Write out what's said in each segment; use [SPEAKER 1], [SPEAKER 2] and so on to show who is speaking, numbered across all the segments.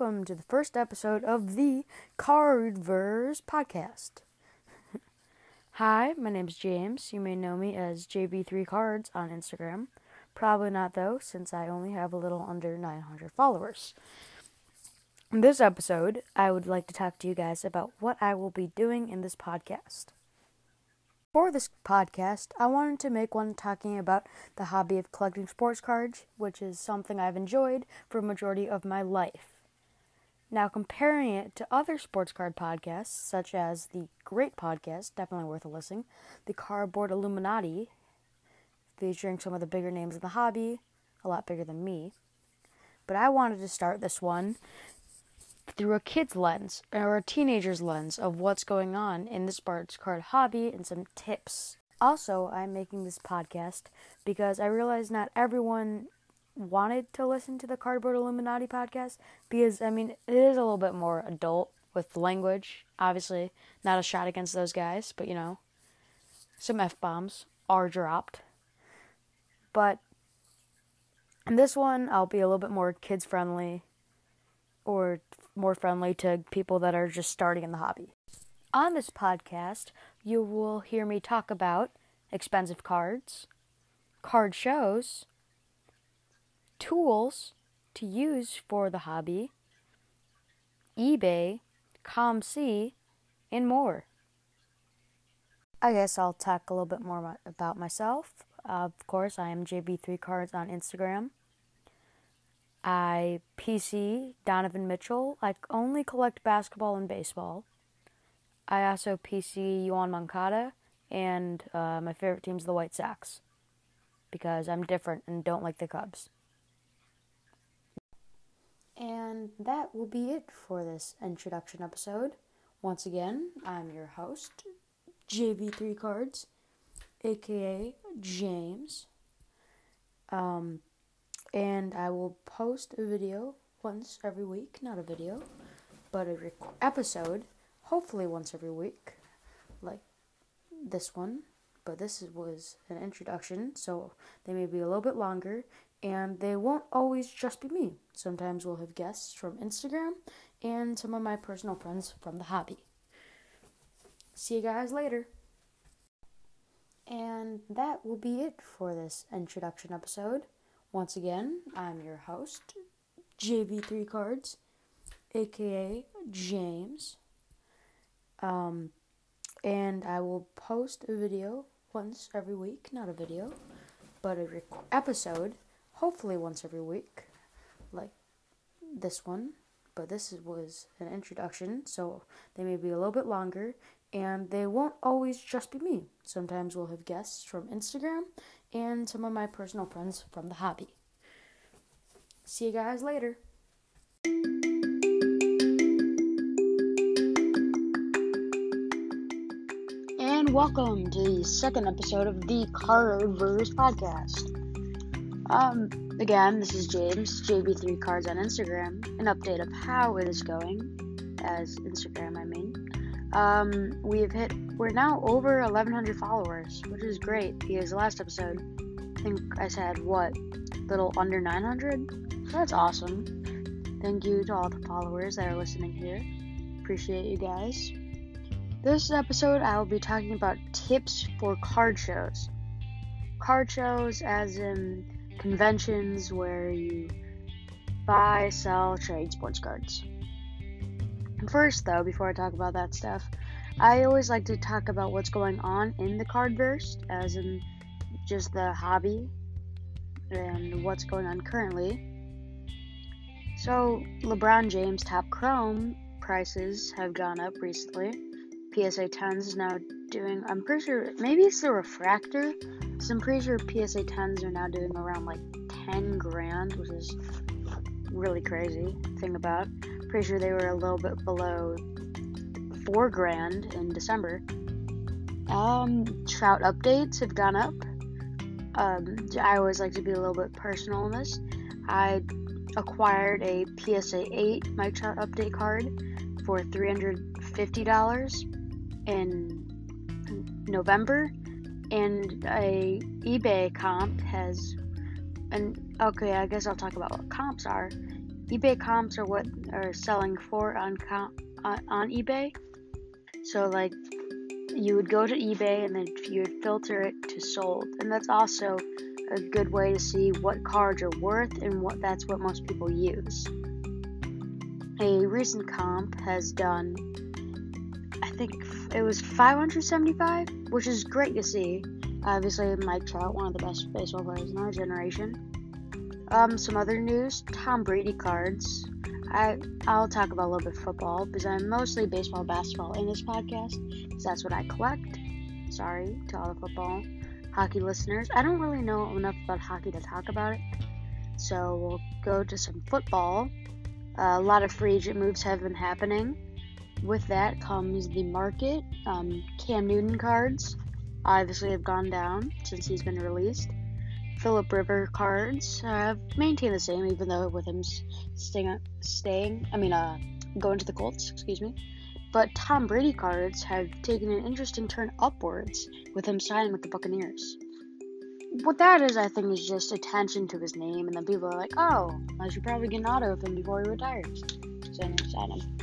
[SPEAKER 1] welcome to the first episode of the Cardverse podcast. Hi, my name is James. You may know me as JB3Cards on Instagram. Probably not though, since I only have a little under 900 followers. In this episode, I would like to talk to you guys about what I will be doing in this podcast. For this podcast, I wanted to make one talking about the hobby of collecting sports cards, which is something I've enjoyed for a majority of my life. Now, comparing it to other sports card podcasts, such as the great podcast, definitely worth a listen, the Cardboard Illuminati, featuring some of the bigger names in the hobby, a lot bigger than me. But I wanted to start this one through a kid's lens or a teenager's lens of what's going on in the sports card hobby and some tips. Also, I'm making this podcast because I realize not everyone wanted to listen to the Cardboard Illuminati podcast because, I mean, it is a little bit more adult with language. Obviously, not a shot against those guys, but you know, some F bombs are dropped. But in this one, I'll be a little bit more kids friendly or more friendly to people that are just starting in the hobby. On this podcast, you will hear me talk about expensive cards, card shows, tools to use for the hobby, eBay, COMC, and more. I guess I'll talk a little bit more about myself. Uh, of course, I am JB3Cards on Instagram. I PC Donovan Mitchell. I only collect basketball and baseball. I also PC Yoan Moncada, and uh, my favorite team is the White Sox because I'm different and don't like the Cubs. And that will be it for this introduction episode. Once again, I'm your host, JB3 Cards, aka James. Um, and I will post a video once every week. Not a video, but a rec- episode, hopefully once every week, like this one. But this was an introduction, so they may be a little bit longer, and they won't always just be me. Sometimes we'll have guests from Instagram and some of my personal friends from the hobby. See you guys later. And that will be it for this introduction episode. Once again, I'm your host, JB3 Cards, aka James. Um, and I will post a video once every week, not a video, but a rec- episode, hopefully once every week, like this one. But this was an introduction, so they may be a little bit longer, and they won't always just be me. Sometimes we'll have guests from Instagram and some of my personal friends from the hobby. See you guys later. And welcome to the second episode of the Cardverse podcast. Um, again, this is James, JB3 Cards on Instagram. An update of how it is going, as Instagram, I mean. Um, we've hit, we're now over 1,100 followers, which is great because last episode, I think I said, what, little under 900? So that's awesome. Thank you to all the followers that are listening here. Appreciate you guys. This episode, I will be talking about tips for card shows. Card shows, as in conventions where you buy, sell, trade sports cards. First, though, before I talk about that stuff, I always like to talk about what's going on in the cardverse, as in just the hobby and what's going on currently. So, LeBron James Topps Chrome prices have gone up recently. PSA 10s is now doing, I'm pretty sure, maybe it's the refractor. So I'm pretty sure PSA 10s are now doing around like 10 grand, which is really crazy thing about. Pretty sure they were a little bit below 4 grand in December. Um, trout updates have gone up. Um, I always like to be a little bit personal in this. I acquired a PSA 8 Mike Trout update card for $350 in November, and a eBay comp has, and okay, I guess I'll talk about what comps are. eBay comps are what are selling for on com- on, on eBay. So like you would go to eBay and then you would filter it to sold, and that's also a good way to see what cards are worth and what that's what most people use. A recent comp has done, I think it was 575, which is great to see. Obviously, Mike Trout, one of the best baseball players in our generation. Um, some other news: Tom Brady cards. I I'll talk about a little bit football because I'm mostly baseball, basketball in this podcast because that's what I collect. Sorry to all the football hockey listeners. I don't really know enough about hockey to talk about it. So we'll go to some football. Uh, a lot of free agent moves have been happening. With that comes the market. Um, Cam Newton cards obviously have gone down since he's been released. Philip River cards have maintained the same, even though with him staying, staying I mean, uh, going to the Colts, excuse me. But Tom Brady cards have taken an interesting turn upwards with him signing with the Buccaneers. What that is, I think, is just attention to his name, and then people are like, oh, I should probably get an auto of him before he retires. So I'm him.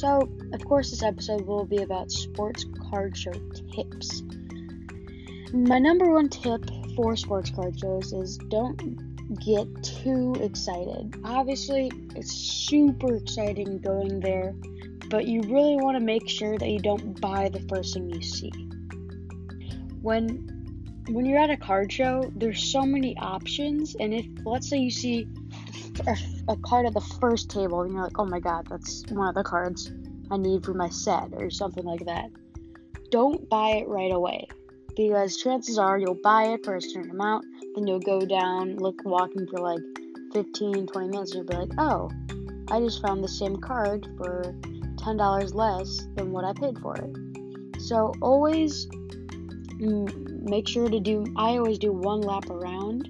[SPEAKER 1] So, of course, this episode will be about sports card show tips. My number one tip for sports card shows is don't get too excited. Obviously, it's super exciting going there but you really want to make sure that you don't buy the first thing you see. When when you're at a card show, there's so many options, and if let's say you see a, card at the first table, and you're like, "Oh my god, that's one of the cards I need for my set," or something like that, don't buy it right away because chances are you'll buy it for a certain amount, then you'll go down, look walking for like 15, 20 minutes, and you'll be like, "Oh, I just found the same card for $10 less than what I paid for it. So always make sure to do, I always do one lap around,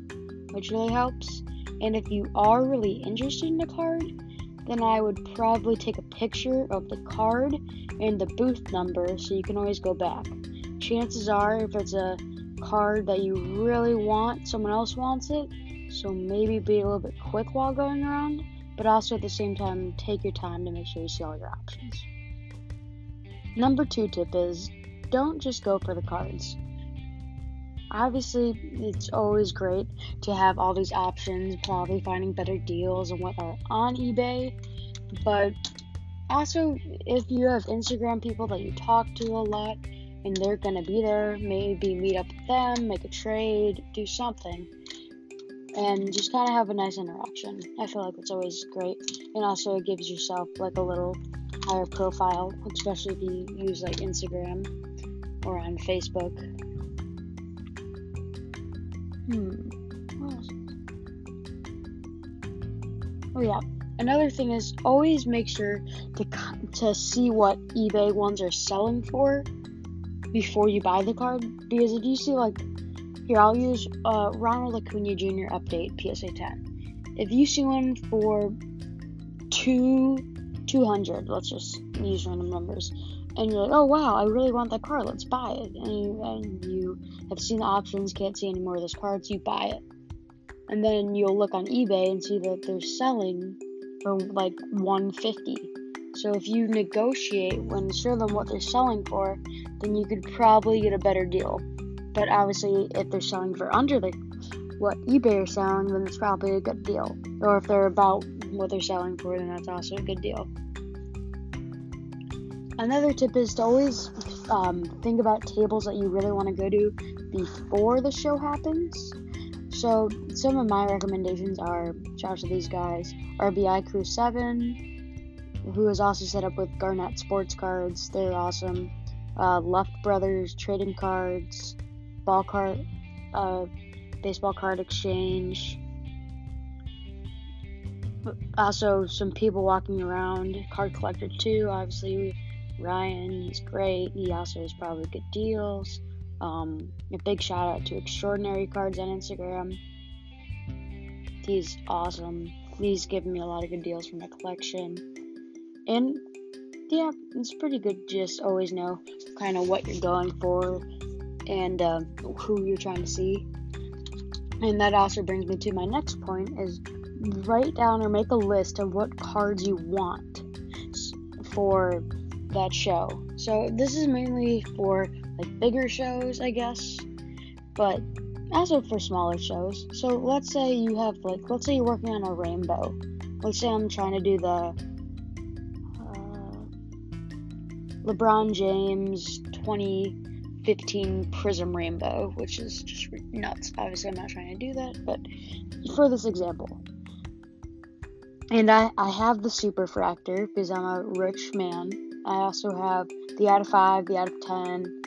[SPEAKER 1] which really helps. And if you are really interested in the card, then I would probably take a picture of the card and the booth number so you can always go back. Chances are, if it's a card that you really want, someone else wants it, so maybe be a little bit quick while going around but also at the same time, take your time to make sure you see all your options. Number two tip is don't just go for the cards. Obviously, it's always great to have all these options, probably finding better deals and what are on eBay, but also if you have Instagram people that you talk to a lot and they're gonna be there, maybe meet up with them, make a trade, do something and just kind of have a nice interaction. I feel like it's always great, and also it gives yourself like a little higher profile, especially if you use like Instagram or on Facebook. Hmm. Oh yeah. Another thing is always make sure to to see what eBay ones are selling for before you buy the card because if you see like here, I'll use uh, Ronald Acuna Jr. update PSA 10. If you see one for two, 200, let's just use random numbers, and you're like, oh wow, I really want that car, let's buy it. And you, and you have seen the options, can't see any more of those cards, you buy it. And then you'll look on eBay and see that they're selling for like 150. So if you negotiate when show them what they're selling for, then you could probably get a better deal. But obviously, if they're selling for under the what eBay is selling, then it's probably a good deal. Or if they're about what they're selling for, then that's also a good deal. Another tip is to always um, think about tables that you really want to go to before the show happens. So some of my recommendations are shout out to these guys: RBI Crew Seven, who is also set up with Garnett Sports Cards. They're awesome. Uh, Brothers Trading Cards, ball card, uh, baseball card exchange. Also, some people walking around. Card collector too. Obviously, Ryan. He's great. He also has probably good deals. Um, a big shout out to Extraordinary Cards on Instagram. He's awesome. He's given me a lot of good deals for my collection. And yeah, it's pretty good just always know kind of what you're going for and uh, who you're trying to see. And that also brings me to my next point is write down or make a list of what cards you want for that show. So this is mainly for like bigger shows, I guess, but also for smaller shows. So let's say you have like let's say you're working on a rainbow. Let's say I'm trying to do the uh, LeBron James 2015 Prizm Rainbow, which is just nuts. Obviously, I'm not trying to do that, but for this example. And I, I have the superfractor because I'm a rich man. I also have the out of 5, the out of 10,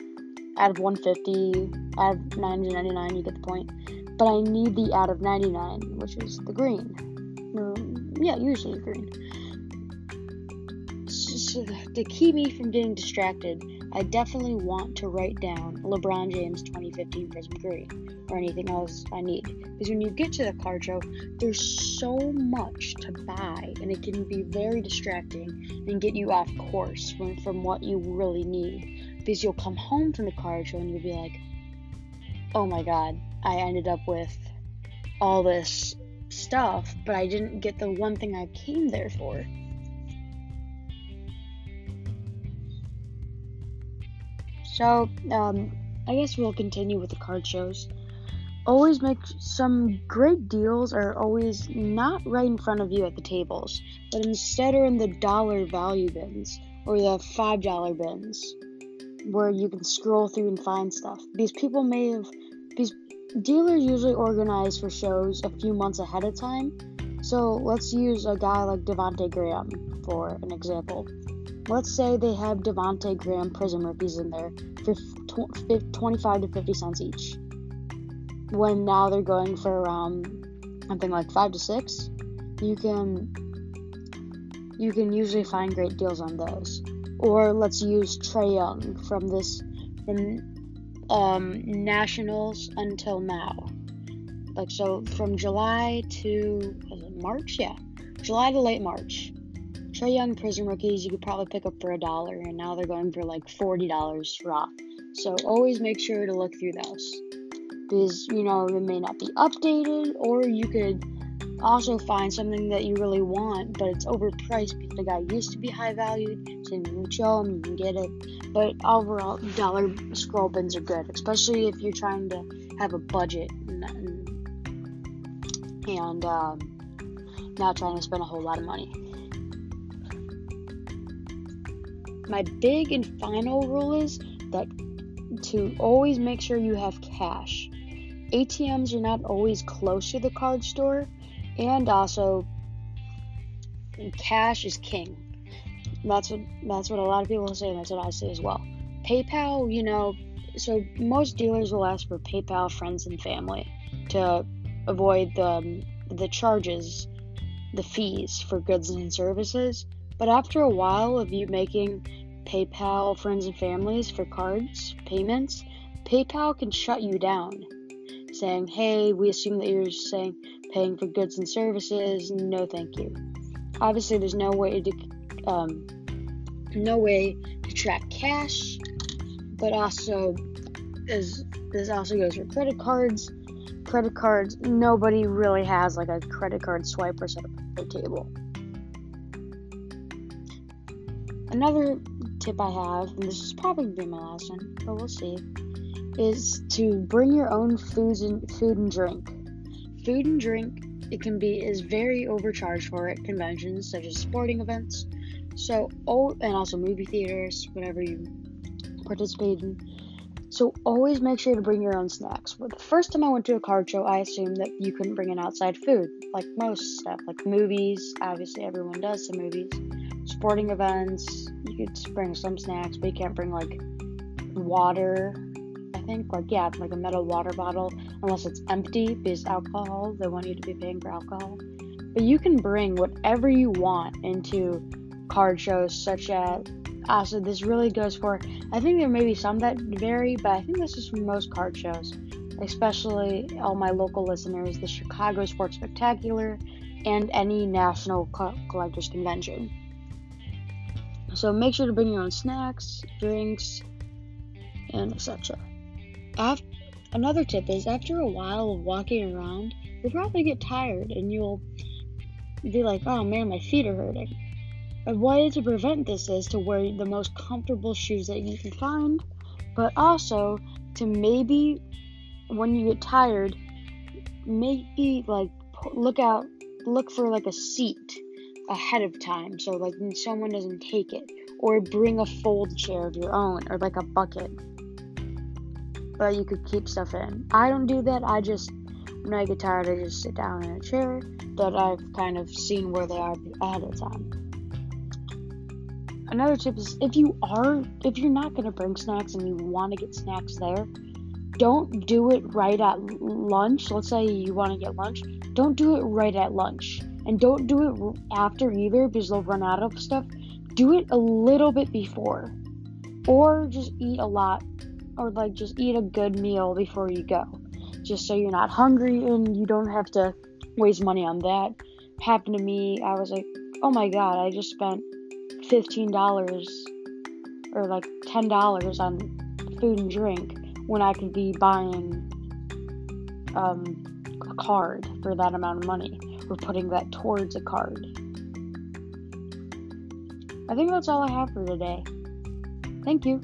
[SPEAKER 1] out of 150, out of 99, you get the point. But I need the out of 99, which is the green. Um, yeah, usually green. So to keep me from getting distracted, I definitely want to write down LeBron James 2015 Prizm Green or anything else I need. Because when you get to the card show, there's so much to buy, and it can be very distracting and get you off course from, from what you really need. Because you'll come home from the card show and you'll be like, oh my god, I ended up with all this stuff, but I didn't get the one thing I came there for. So, um, I guess we'll continue with the card shows. Always make some great deals are always not right in front of you at the tables, but instead are in the dollar value bins or the five dollar bins where you can scroll through and find stuff. These people may have these dealers usually organize for shows a few months ahead of time. So let's use a guy like Devonte Graham for an example. Let's say they have Devonte Graham Prizm rookies in there for 25 to 50 cents each. When now they're going for around something like 5 to 6, you can you can usually find great deals on those. Or let's use Trae Young from this from um, Nationals until now. Like so from July to March, yeah. July to late March. Trae Young Prizm rookies you could probably pick up for a dollar, and now they're going for like forty dollars raw. So always make sure to look through those because you know they may not be updated, or you could also find something that you really want, but it's overpriced because the guy used to be high valued. So you can show him, you can get it. But overall, dollar scroll bins are good, especially if you're trying to have a budget and, and um, not trying to spend a whole lot of money. My big and final rule is that to always make sure you have cash. ATMs are not always close to the card store, and also cash is king. That's what that's what a lot of people say, and that's what I say as well. PayPal, you know, so most dealers will ask for PayPal friends and family to avoid the the charges, the fees for goods and services. But after a while of you making PayPal friends and families for cards payments, PayPal can shut you down, saying, "Hey, we assume that you're saying paying for goods and services. No, thank you." Obviously, there's no way to um, no way to track cash, but also as this also goes for credit cards. Credit cards, nobody really has like a credit card swiper set up at their table. Another tip I have, and this is probably be my last one, but we'll see, is to bring your own foods and food and drink. Food and drink it can be is very overcharged for at conventions such as sporting events. So oh and also movie theaters, whatever you participate in. So always make sure to bring your own snacks. Well, the first time I went to a card show, I assumed that you couldn't bring an outside food, like most stuff, like movies. Obviously, everyone does some movies sporting events, you could bring some snacks, but you can't bring like water. I think like yeah, like a metal water bottle unless it's empty because alcohol. They want you to be paying for alcohol. But you can bring whatever you want into card shows, such as. Ah, also, this really goes for. I think there may be some that vary, but I think this is for most card shows, especially all my local listeners, the Chicago Sports Spectacular, and any national co- collectors convention. So make sure to bring your own snacks, drinks, and etc. Another tip is after a while of walking around, you'll probably get tired and you'll be like, oh man, my feet are hurting. A way to prevent this is to wear the most comfortable shoes that you can find, but also to maybe when you get tired, maybe like look out, look for like a seat ahead of time so like someone doesn't take it, or bring a fold chair of your own or like a bucket but you could keep stuff in. I don't do that. I just when I get tired, I just sit down in a chair that I've kind of seen where they are ahead of time. Another tip is if you are if you're not gonna bring snacks and you want to get snacks there, don't do it right at lunch. Let's say you want to get lunch, don't do it right at lunch, and don't do it after either because they'll run out of stuff. Do it a little bit before, or just eat a lot, or like just eat a good meal before you go, just so you're not hungry and you don't have to waste money on that. Happened to me. I was like, oh my god, I just spent fifteen dollars or like ten dollars on food and drink when I could be buying um, a card for that amount of money or putting that towards a card. I think that's all I have for today. Thank you.